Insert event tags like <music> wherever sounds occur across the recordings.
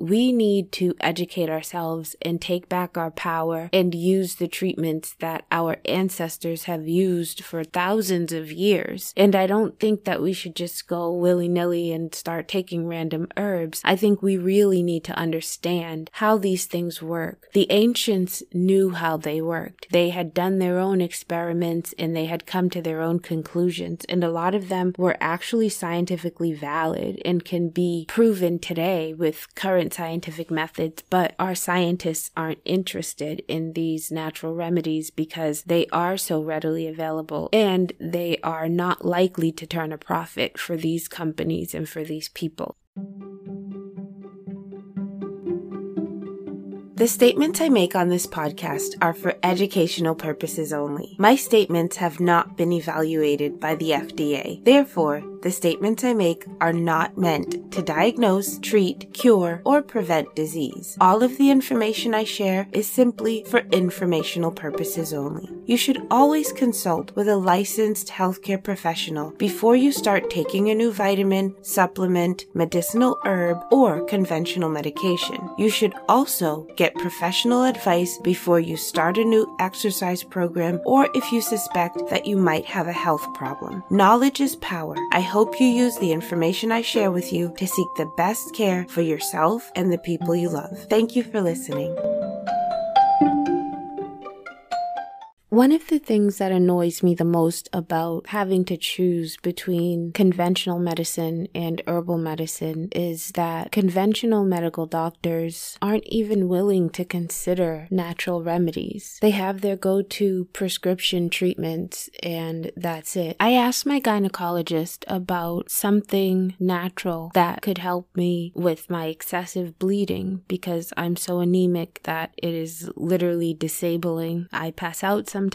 we need to educate ourselves and take back our power and use the treatments that our ancestors have used for thousands of years. And I don't think that we should just go willy nilly and start taking random herbs. I think we really need to understand how these things work. The ancients knew how they worked. They had done their own experiments and they had come to their own conclusions. And a lot of them were actually scientifically valid and can be proven today with current scientific methods. But our scientists aren't interested in these natural remedies because they are so readily available and they are not likely to turn a profit for these companies and for these people. The statements I make on this podcast are for educational purposes only. My statements have not been evaluated by the FDA. Therefore, the statements I make are not meant to diagnose, treat, cure, or prevent disease. All of the information I share is simply for informational purposes only. You should always consult with a licensed healthcare professional before you start taking a new vitamin, supplement, medicinal herb, or conventional medication. You should also get professional advice before you start a new exercise program or if you suspect that you might have a health problem. Knowledge is power. I hope you use the information I share with you to seek the best care for yourself and the people you love. Thank you for listening. One of the things that annoys me the most about having to choose between conventional medicine and herbal medicine is that conventional medical doctors aren't even willing to consider natural remedies. They have their go to prescription treatments and that's it. I asked my gynecologist about something natural that could help me with my excessive bleeding because I'm so anemic that it is literally disabling. I pass out sometimes.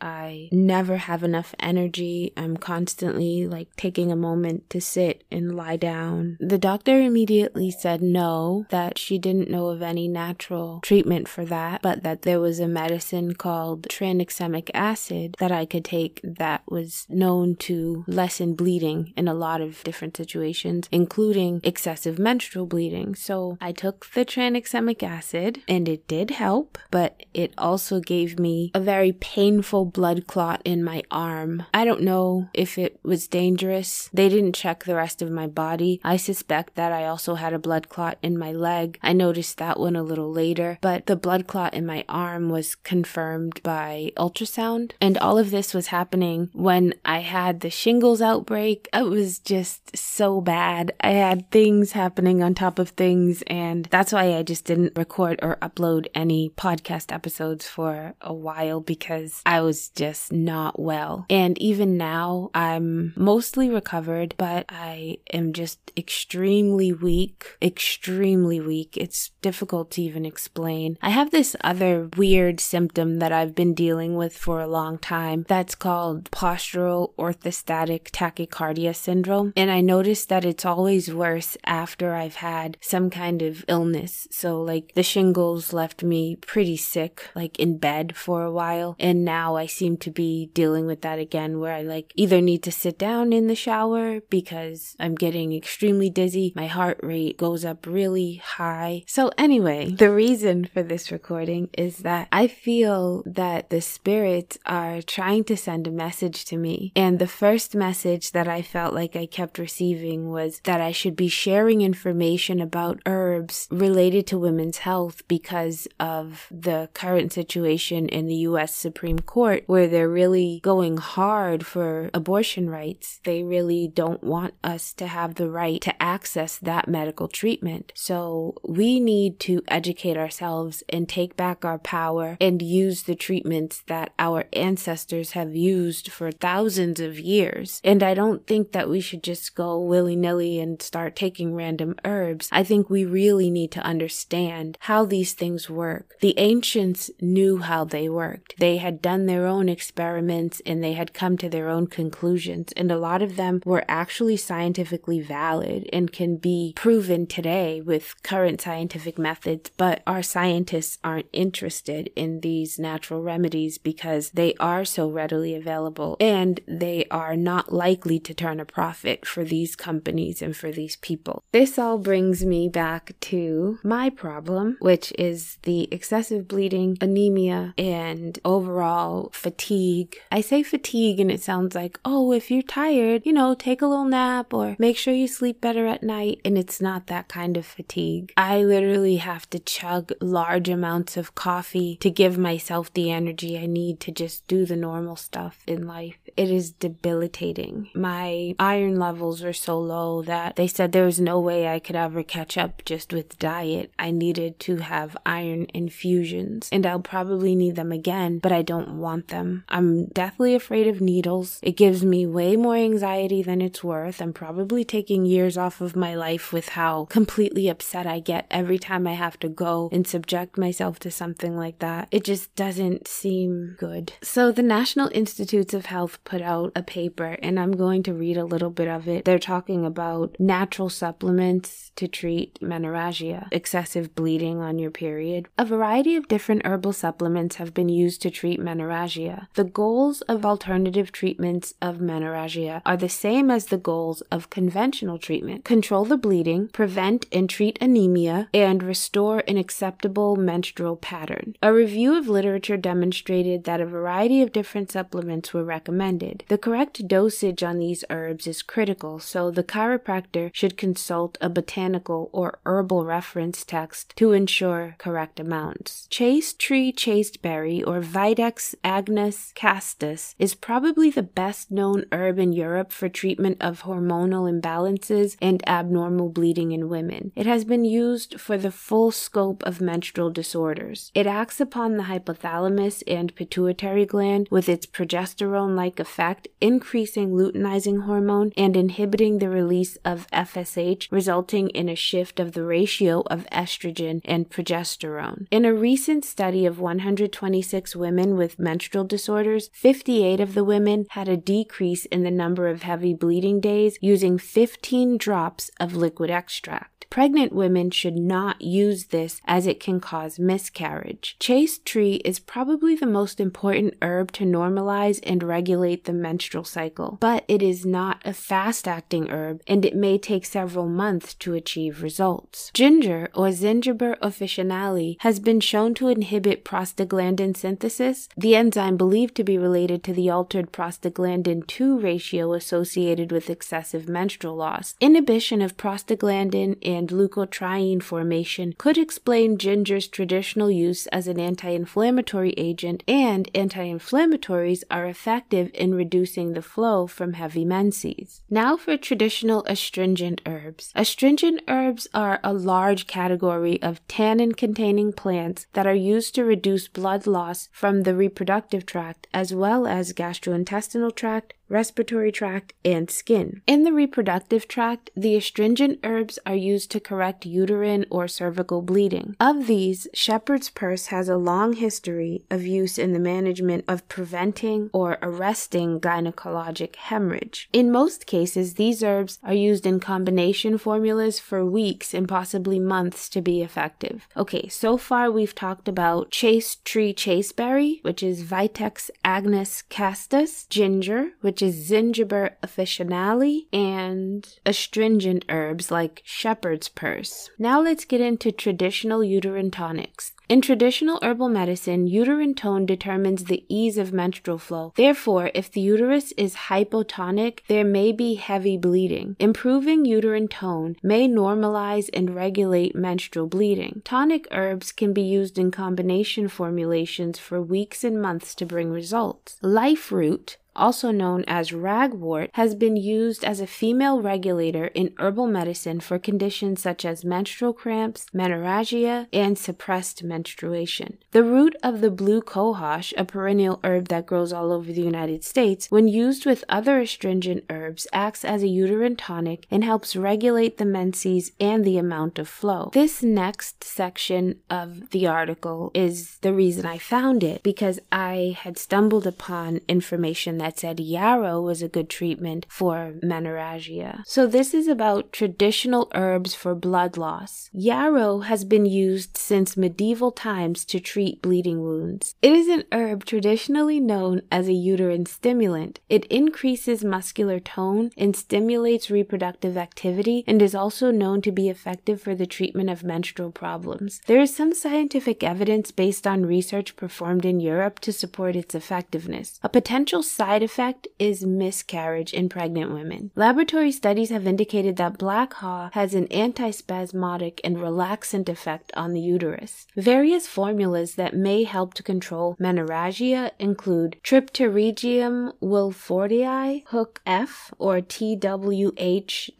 I never have enough energy. I'm constantly like taking a moment to sit and lie down. The doctor immediately said no, that she didn't know of any natural treatment for that, but that there was a medicine called tranexamic acid that I could take that was known to lessen bleeding in a lot of different situations, including excessive menstrual bleeding. So I took the tranexamic acid and it did help, but it also gave me a very painful blood clot in my arm. I don't know if it was dangerous. They didn't check the rest of my body. I suspect that I also had a blood clot in my leg. I noticed that one a little later, but the blood clot in my arm was confirmed by ultrasound. And all of this was happening when I had the shingles outbreak. It was just so bad. I had things happening on top of things, and that's why I just didn't record or upload any podcast episodes for a while because I was just not well. And even now, I'm mostly recovered, but I am just extremely weak, extremely weak. It's difficult to even explain. I have this other weird symptom that I've been dealing with for a long time that's called postural orthostatic tachycardia syndrome. And I noticed that it's always worse after I've had some kind of illness. So, like, the shingles left me pretty sick, like in bed for a while. And now I seem to be dealing with that again, where I like either need to sit down in the shower because I'm getting extremely dizzy, my heart rate goes up really high. So, anyway, the reason for this recording is that I feel that the spirits are trying to send a message to me. And the first message that I felt like I kept receiving was that I should be sharing information about herbs related to women's health because of the current situation in the US Supreme Court where they're really going hard for abortion rights. They really don't want us to have the right to access that medical treatment. So we need to educate ourselves and take back our power and use the treatments that our ancestors have used for thousands of years. And I don't think that we should just go willy nilly and start taking random herbs. I think we really need to understand how these things work. The ancients knew how they worked. They they had done their own experiments and they had come to their own conclusions. And a lot of them were actually scientifically valid and can be proven today with current scientific methods. But our scientists aren't interested in these natural remedies because they are so readily available and they are not likely to turn a profit for these companies and for these people. This all brings me back to my problem, which is the excessive bleeding, anemia, and overall fatigue. I say fatigue and it sounds like, oh, if you're tired, you know, take a little nap or make sure you sleep better at night. And it's not that kind of fatigue. I literally have to chug large amounts of coffee to give myself the energy I need to just do the normal stuff in life. It is debilitating. My iron levels are so low that they said there was no way I could ever catch up just with diet. I needed to have iron infusions and I'll probably need them again, but I don't want them. I'm deathly afraid of needles. It gives me way more anxiety than it's worth. I'm probably taking years off of my life with how completely upset I get every time I have to go and subject myself to something like that. It just doesn't seem good. So the National Institutes of Health put out a paper and I'm going to read a little bit of it. They're talking about natural supplements to treat menorrhagia, excessive bleeding on your period. A variety of different herbal supplements have been used to treat menorrhagia. The goals of alternative treatments of menorrhagia are the same as the goals of conventional treatment control the bleeding, prevent and treat anemia, and restore an acceptable menstrual pattern. A review of literature demonstrated that a variety of different supplements were recommended. The correct dosage on these herbs is critical, so the chiropractor should consult a botanical or herbal reference text to ensure correct amounts. Chaste tree chasteberry or Vitex agnus castus is probably the best known herb in Europe for treatment of hormonal imbalances and abnormal bleeding in women. It has been used for the full scope of menstrual disorders. It acts upon the hypothalamus and pituitary gland with its progesterone like effect, increasing luteinizing hormone and inhibiting the release of FSH, resulting in a shift of the ratio of estrogen and progesterone. In a recent study of 126 women with menstrual disorders, 58 of the women had a decrease in the number of heavy bleeding days using 15 drops of liquid extract. Pregnant women should not use this as it can cause miscarriage. Chaste tree is probably the most important herb to normalize and regulate the menstrual cycle, but it is not a fast acting herb and it may take several months to achieve results. Ginger or Zingiber officinale has been shown to inhibit prostaglandin synthesis, the enzyme believed to be related to the altered prostaglandin 2 ratio associated with excessive menstrual loss. Inhibition of prostaglandin and and leukotriene formation could explain ginger's traditional use as an anti inflammatory agent, and anti inflammatories are effective in reducing the flow from heavy menses. Now for traditional astringent herbs. Astringent herbs are a large category of tannin containing plants that are used to reduce blood loss from the reproductive tract as well as gastrointestinal tract, respiratory tract, and skin. In the reproductive tract, the astringent herbs are used to correct uterine or cervical bleeding. Of these, shepherd's purse has a long history of use in the management of preventing or arresting gynecologic hemorrhage. In most cases, these herbs are used in combination formulas for weeks and possibly months to be effective. Okay, so far we've talked about chaste tree chasteberry, which is Vitex agnus castus, ginger, which is Zingiber officinale, and astringent herbs like shepherd's purse. Now let's get into traditional uterine tonics. In traditional herbal medicine, uterine tone determines the ease of menstrual flow. Therefore, if the uterus is hypotonic, there may be heavy bleeding. Improving uterine tone may normalize and regulate menstrual bleeding. Tonic herbs can be used in combination formulations for weeks and months to bring results. Life root, also known as ragwort, has been used as a female regulator in herbal medicine for conditions such as menstrual cramps, menorrhagia, and suppressed menstruation. The root of the blue cohosh, a perennial herb that grows all over the United States, when used with other astringent herbs, acts as a uterine tonic and helps regulate the menses and the amount of flow. This next section of the article is the reason I found it because I had stumbled upon information that said yarrow was a good treatment for menorrhagia. So this is about traditional herbs for blood loss. Yarrow has been used since medieval times to treat bleeding wounds. It is an herb traditionally known as a uterine stimulant. It increases muscular tone and stimulates reproductive activity and is also known to be effective for the treatment of menstrual problems. There is some scientific evidence based on research performed in Europe to support its effectiveness. A potential side effect is miscarriage in pregnant women. Laboratory studies have indicated that black haw has an antispasmodic and relaxant effect on the uterus. Various formulas that may help to control menorrhagia include Tripterygium wilfordii, hook F or TWH-F,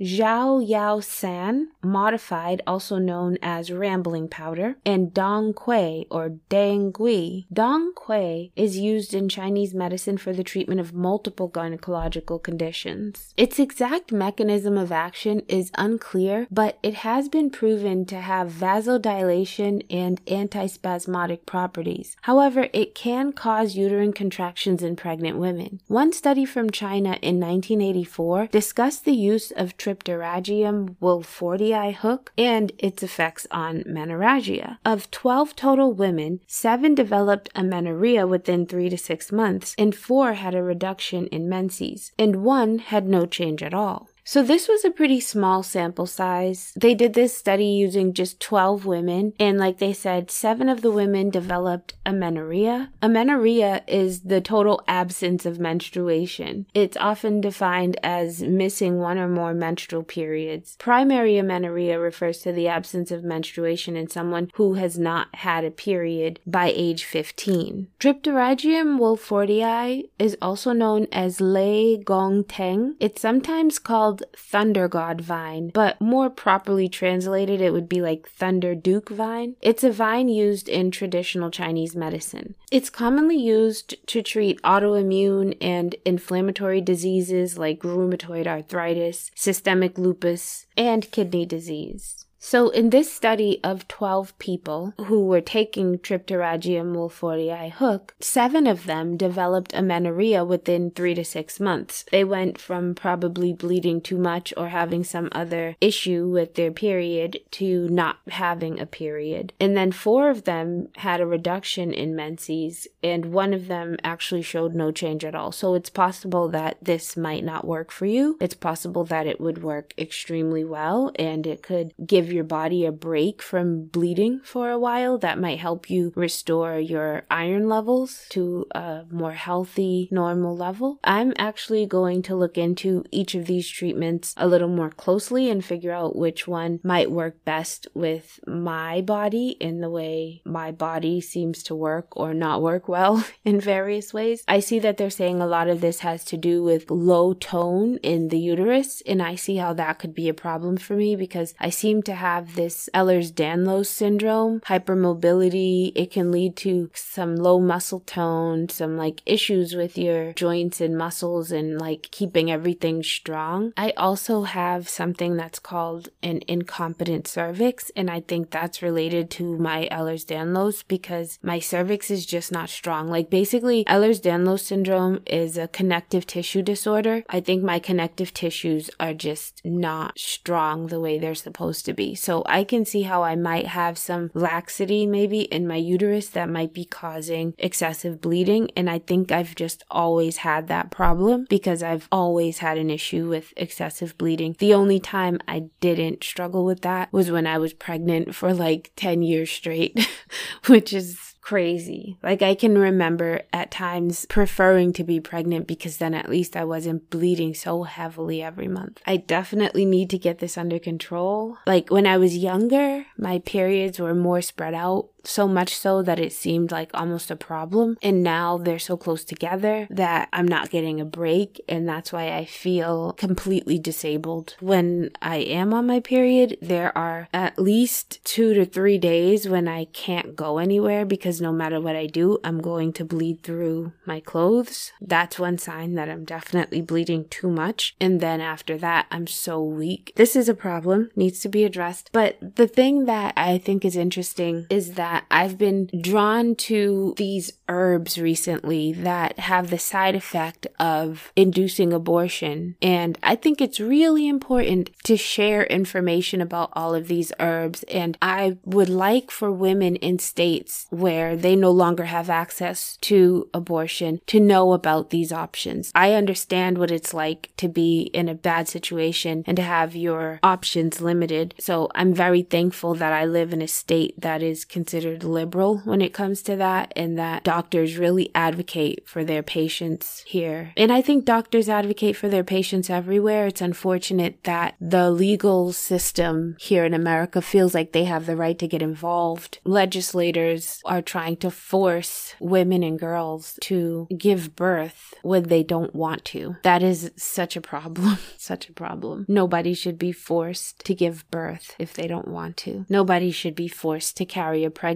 Xiao Yao San, modified, also known as rambling powder, and Dong Quai or Dang Gui. Dong Quai is used in Chinese medicine for the treatment of multiple gynecological conditions. Its exact mechanism of action is unclear, but it has been proven to have vasodilation and antispasmodic properties. However, it can cause uterine contractions in pregnant women. One study from China in 1984 discussed the use of Tripterygium wilfortii hook and its effects on menorrhagia. Of 12 total women, 7 developed amenorrhea within 3 to 6 months, and 4 had a reduction in menses, and 1 had no change at all. So this was a pretty small sample size. They did this study using just 12 women, and like they said, seven of the women developed amenorrhea. Amenorrhea is the total absence of menstruation. It's often defined as missing one or more menstrual periods. Primary amenorrhea refers to the absence of menstruation in someone who has not had a period by age 15. Tripterygium wilfortii is also known as Lei Gong Teng. It's sometimes called thunder god vine, but more properly translated, it would be like thunder duke vine. It's a vine used in traditional Chinese medicine. It's commonly used to treat autoimmune and inflammatory diseases like rheumatoid arthritis, systemic lupus, and kidney disease. So, in this study of 12 people who were taking Tripterygium wilfortii hook, seven of them developed amenorrhea within three to six months. They went from probably bleeding too much or having some other issue with their period to not having a period. And then four of them had a reduction in menses, and one of them actually showed no change at all. So, it's possible that this might not work for you. It's possible that it would work extremely well and it could give your body a break from bleeding for a while. That might help you restore your iron levels to a more healthy, normal level. I'm actually going to look into each of these treatments a little more closely and figure out which one might work best with my body in the way my body seems to work or not work well <laughs> in various ways. I see that they're saying a lot of this has to do with low tone in the uterus, and I see how that could be a problem for me because I seem to have this Ehlers-Danlos syndrome, hypermobility. It can lead to some low muscle tone, some like issues with your joints and muscles and like keeping everything strong. I also have something that's called an incompetent cervix, and I think that's related to my Ehlers-Danlos because my cervix is just not strong. Like basically, Ehlers-Danlos syndrome is a connective tissue disorder. I think my connective tissues are just not strong the way they're supposed to be. So I can see how I might have some laxity maybe in my uterus that might be causing excessive bleeding. And I think I've just always had that problem because I've always had an issue with excessive bleeding. The only time I didn't struggle with that was when I was pregnant for like 10 years straight, <laughs> which is crazy. Like I can remember at times preferring to be pregnant because then at least I wasn't bleeding so heavily every month. I definitely need to get this under control. Like when I was younger, my periods were more spread out so much so that it seemed like almost a problem. And now they're so close together that I'm not getting a break. And that's why I feel completely disabled. When I am on my period, there are at least two to three days when I can't go anywhere because no matter what I do, I'm going to bleed through my clothes. That's one sign that I'm definitely bleeding too much. And then after that, I'm so weak. This is a problem, needs to be addressed. But the thing that I think is interesting is that I've been drawn to these herbs recently that have the side effect of inducing abortion. And I think it's really important to share information about all of these herbs. And I would like for women in states where they no longer have access to abortion to know about these options. I understand what it's like to be in a bad situation and to have your options limited. So I'm very thankful that I live in a state that is considered liberal when it comes to that and that doctors really advocate for their patients here. And I think doctors advocate for their patients everywhere. It's unfortunate that the legal system here in America feels like they have the right to get involved. Legislators are trying to force women and girls to give birth when they don't want to. That is such a problem. <laughs> such a problem. Nobody should be forced to give birth if they don't want to. Nobody should be forced to carry a pregnancy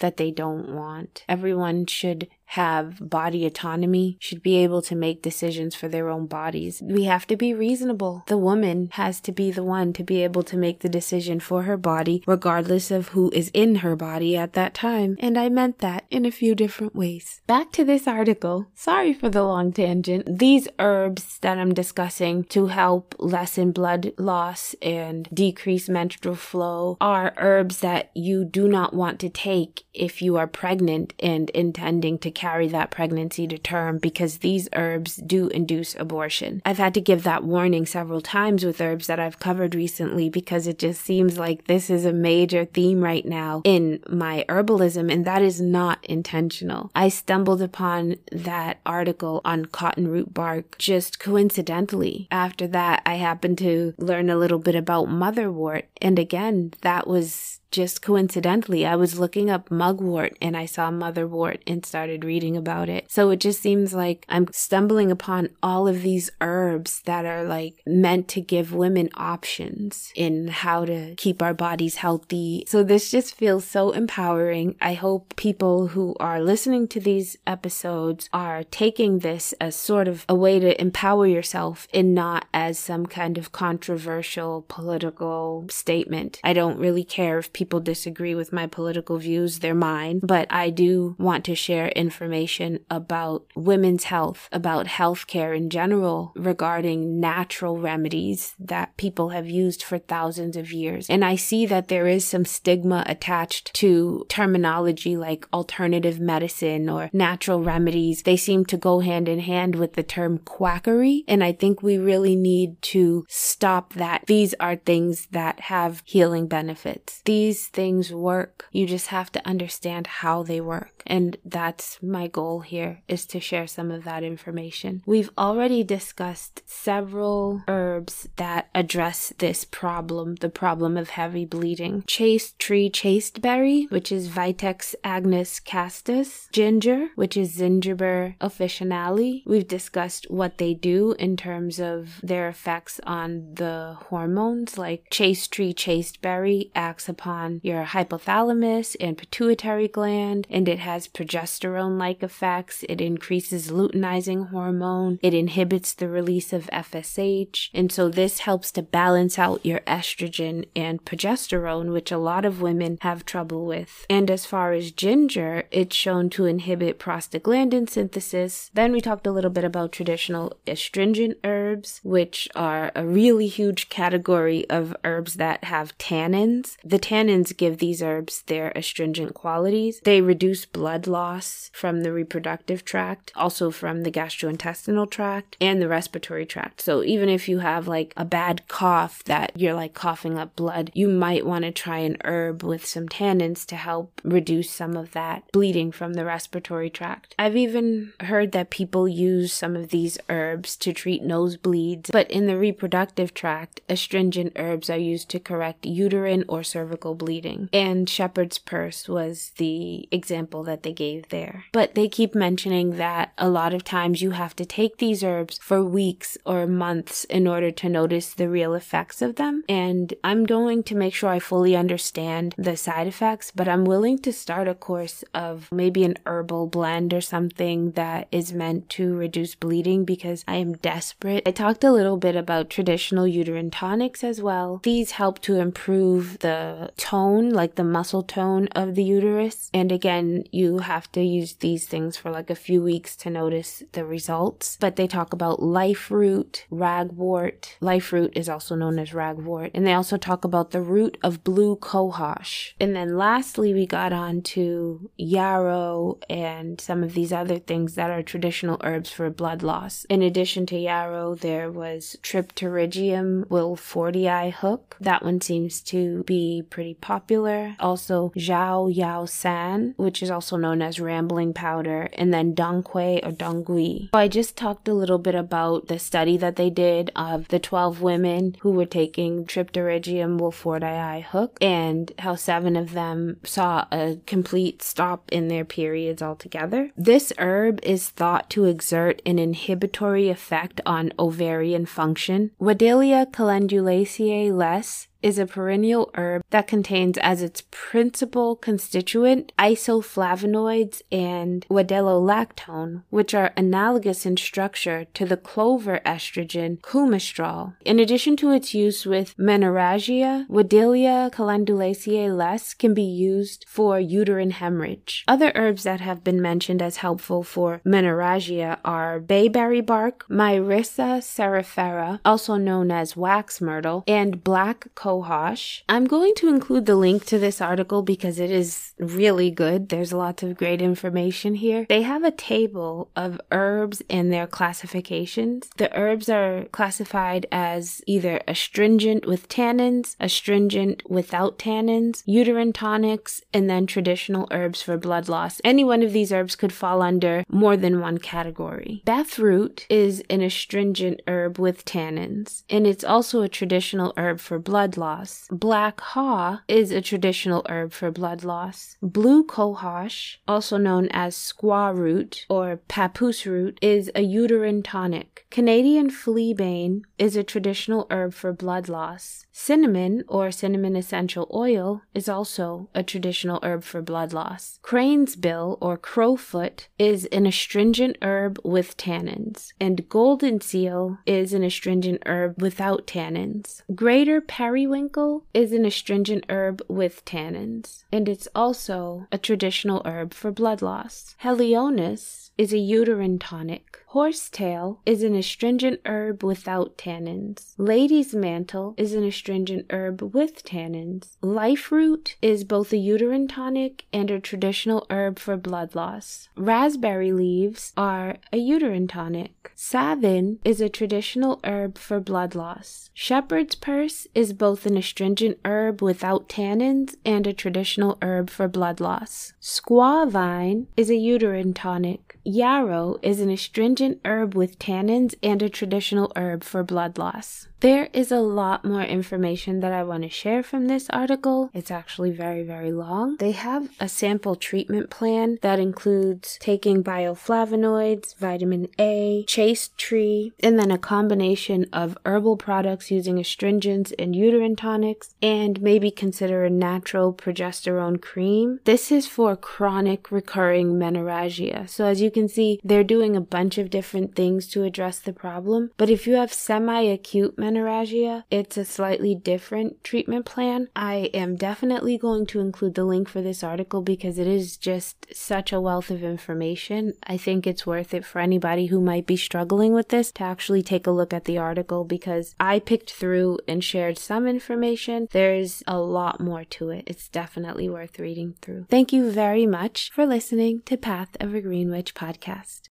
that they don't want. Everyone should have body autonomy, should be able to make decisions for their own bodies. We have to be reasonable. The woman has to be the one to be able to make the decision for her body, regardless of who is in her body at that time. And I meant that in a few different ways. Back to this article. Sorry for the long tangent. These herbs that I'm discussing to help lessen blood loss and decrease menstrual flow are herbs that you do not want to take if you are pregnant and intending to carry that pregnancy to term because these herbs do induce abortion. I've had to give that warning several times with herbs that I've covered recently because it just seems like this is a major theme right now in my herbalism, and that is not intentional. I stumbled upon that article on cotton root bark just coincidentally. After that, I happened to learn a little bit about motherwort, and again, that was just coincidentally, I was looking up mugwort and I saw motherwort and started reading about it. So it just seems like I'm stumbling upon all of these herbs that are like meant to give women options in how to keep our bodies healthy. So this just feels so empowering. I hope people who are listening to these episodes are taking this as sort of a way to empower yourself and not as some kind of controversial political statement. I don't really care if people people disagree with my political views, they're mine, but I do want to share information about women's health, about healthcare in general, regarding natural remedies that people have used for thousands of years. And I see that there is some stigma attached to terminology like alternative medicine or natural remedies. They seem to go hand in hand with the term quackery. And I think we really need to stop that. These are things that have healing benefits. These these things work. You just have to understand how they work. And that's my goal here is to share some of that information. We've already discussed several herbs that address this problem, the problem of heavy bleeding. Chaste tree chasteberry, which is Vitex agnus castus, ginger, which is Zingiber officinale. We've discussed what they do in terms of their effects on the hormones, like chaste tree chasteberry acts upon your hypothalamus and pituitary gland, and it has progesterone like effects. It increases luteinizing hormone, it inhibits the release of FSH, and so this helps to balance out your estrogen and progesterone, which a lot of women have trouble with. And as far as ginger, it's shown to inhibit prostaglandin synthesis. Then we talked a little bit about traditional astringent herbs, which are a really huge category of herbs that have tannins. The tannins give these herbs their astringent qualities. They reduce blood loss from the reproductive tract, also from the gastrointestinal tract and the respiratory tract. So even if you have like a bad cough that you're like coughing up blood, you might want to try an herb with some tannins to help reduce some of that bleeding from the respiratory tract. I've even heard that people use some of these herbs to treat nosebleeds, but in the reproductive tract, astringent herbs are used to correct uterine or cervical bleeding. And shepherd's purse was the example that they gave there. But they keep mentioning that a lot of times you have to take these herbs for weeks or months in order to notice the real effects of them. And I'm going to make sure I fully understand the side effects, but I'm willing to start a course of maybe an herbal blend or something that is meant to reduce bleeding because I am desperate. I talked a little bit about traditional uterine tonics as well. These help to improve the tone, like the muscle tone of the uterus. And again, you have to use these things for like a few weeks to notice the results. But they talk about life root, ragwort. Life root is also known as ragwort. And they also talk about the root of blue cohosh. And then lastly, we got on to yarrow and some of these other things that are traditional herbs for blood loss. In addition to yarrow, there was Tripterygium wilfortii hook. That one seems to be pretty popular. Also, Xiao Yao San, which is also known as rambling powder, and then Dongquai or Dongui. I just talked a little bit about the study that they did of the 12 women who were taking Tripterygium wilfortii hook and how seven of them saw a complete stop in their periods altogether. This herb is thought to exert an inhibitory effect on ovarian function. Wedelia calendulaceae les is a perennial herb that contains as its principal constituent isoflavonoids and wedelolactone, which are analogous in structure to the clover estrogen coumestrol. In addition to its use with menorrhagia, Wedelia calendulaceae less can be used for uterine hemorrhage. Other herbs that have been mentioned as helpful for menorrhagia are bayberry bark, Myrica cerifera, also known as wax myrtle, and black cohosh. I'm going to include the link to this article because it is really good. There's lots of great information here. They have a table of herbs and their classifications. The herbs are classified as either astringent with tannins, astringent without tannins, uterine tonics, and then traditional herbs for blood loss. Any one of these herbs could fall under more than one category. Bethroot is an astringent herb with tannins, and it's also a traditional herb for blood loss. Black haw is a traditional herb for blood loss. Blue cohosh, also known as squaw root or papoose root, is a uterine tonic. Canadian fleabane is a traditional herb for blood loss. Cinnamon or cinnamon essential oil is also a traditional herb for blood loss. Crane's bill or crowfoot is an astringent herb with tannins, and golden seal is an astringent herb without tannins. Greater periwinkle is an astringent herb with tannins, and it's also a traditional herb for blood loss. Helonias is a uterine tonic. Horsetail is an astringent herb without tannins. Lady's mantle is an astringent herb with tannins. Life root is both a uterine tonic and a traditional herb for blood loss. Raspberry leaves are a uterine tonic. Savin is a traditional herb for blood loss. Shepherd's purse is both an astringent herb without tannins and a traditional herb for blood loss. Squaw vine is a uterine tonic. Yarrow is an astringent herb with tannins and a traditional herb for blood loss. There is a lot more information that I want to share from this article. It's actually very, very long. They have a sample treatment plan that includes taking bioflavonoids, vitamin A, chaste tree, and then a combination of herbal products using astringents and uterine tonics, and maybe consider a natural progesterone cream. This is for chronic recurring menorrhagia. So as you can see, they're doing a bunch of different things to address the problem. But if you have semi-acute menorrhagia, menorrhagia, it's a slightly different treatment plan. I am definitely going to include the link for this article because it is just such a wealth of information. I think it's worth it for anybody who might be struggling with this to actually take a look at the article because I picked through and shared some information. There's a lot more to it. It's definitely worth reading through. Thank you very much for listening to Path of a Green Witch podcast.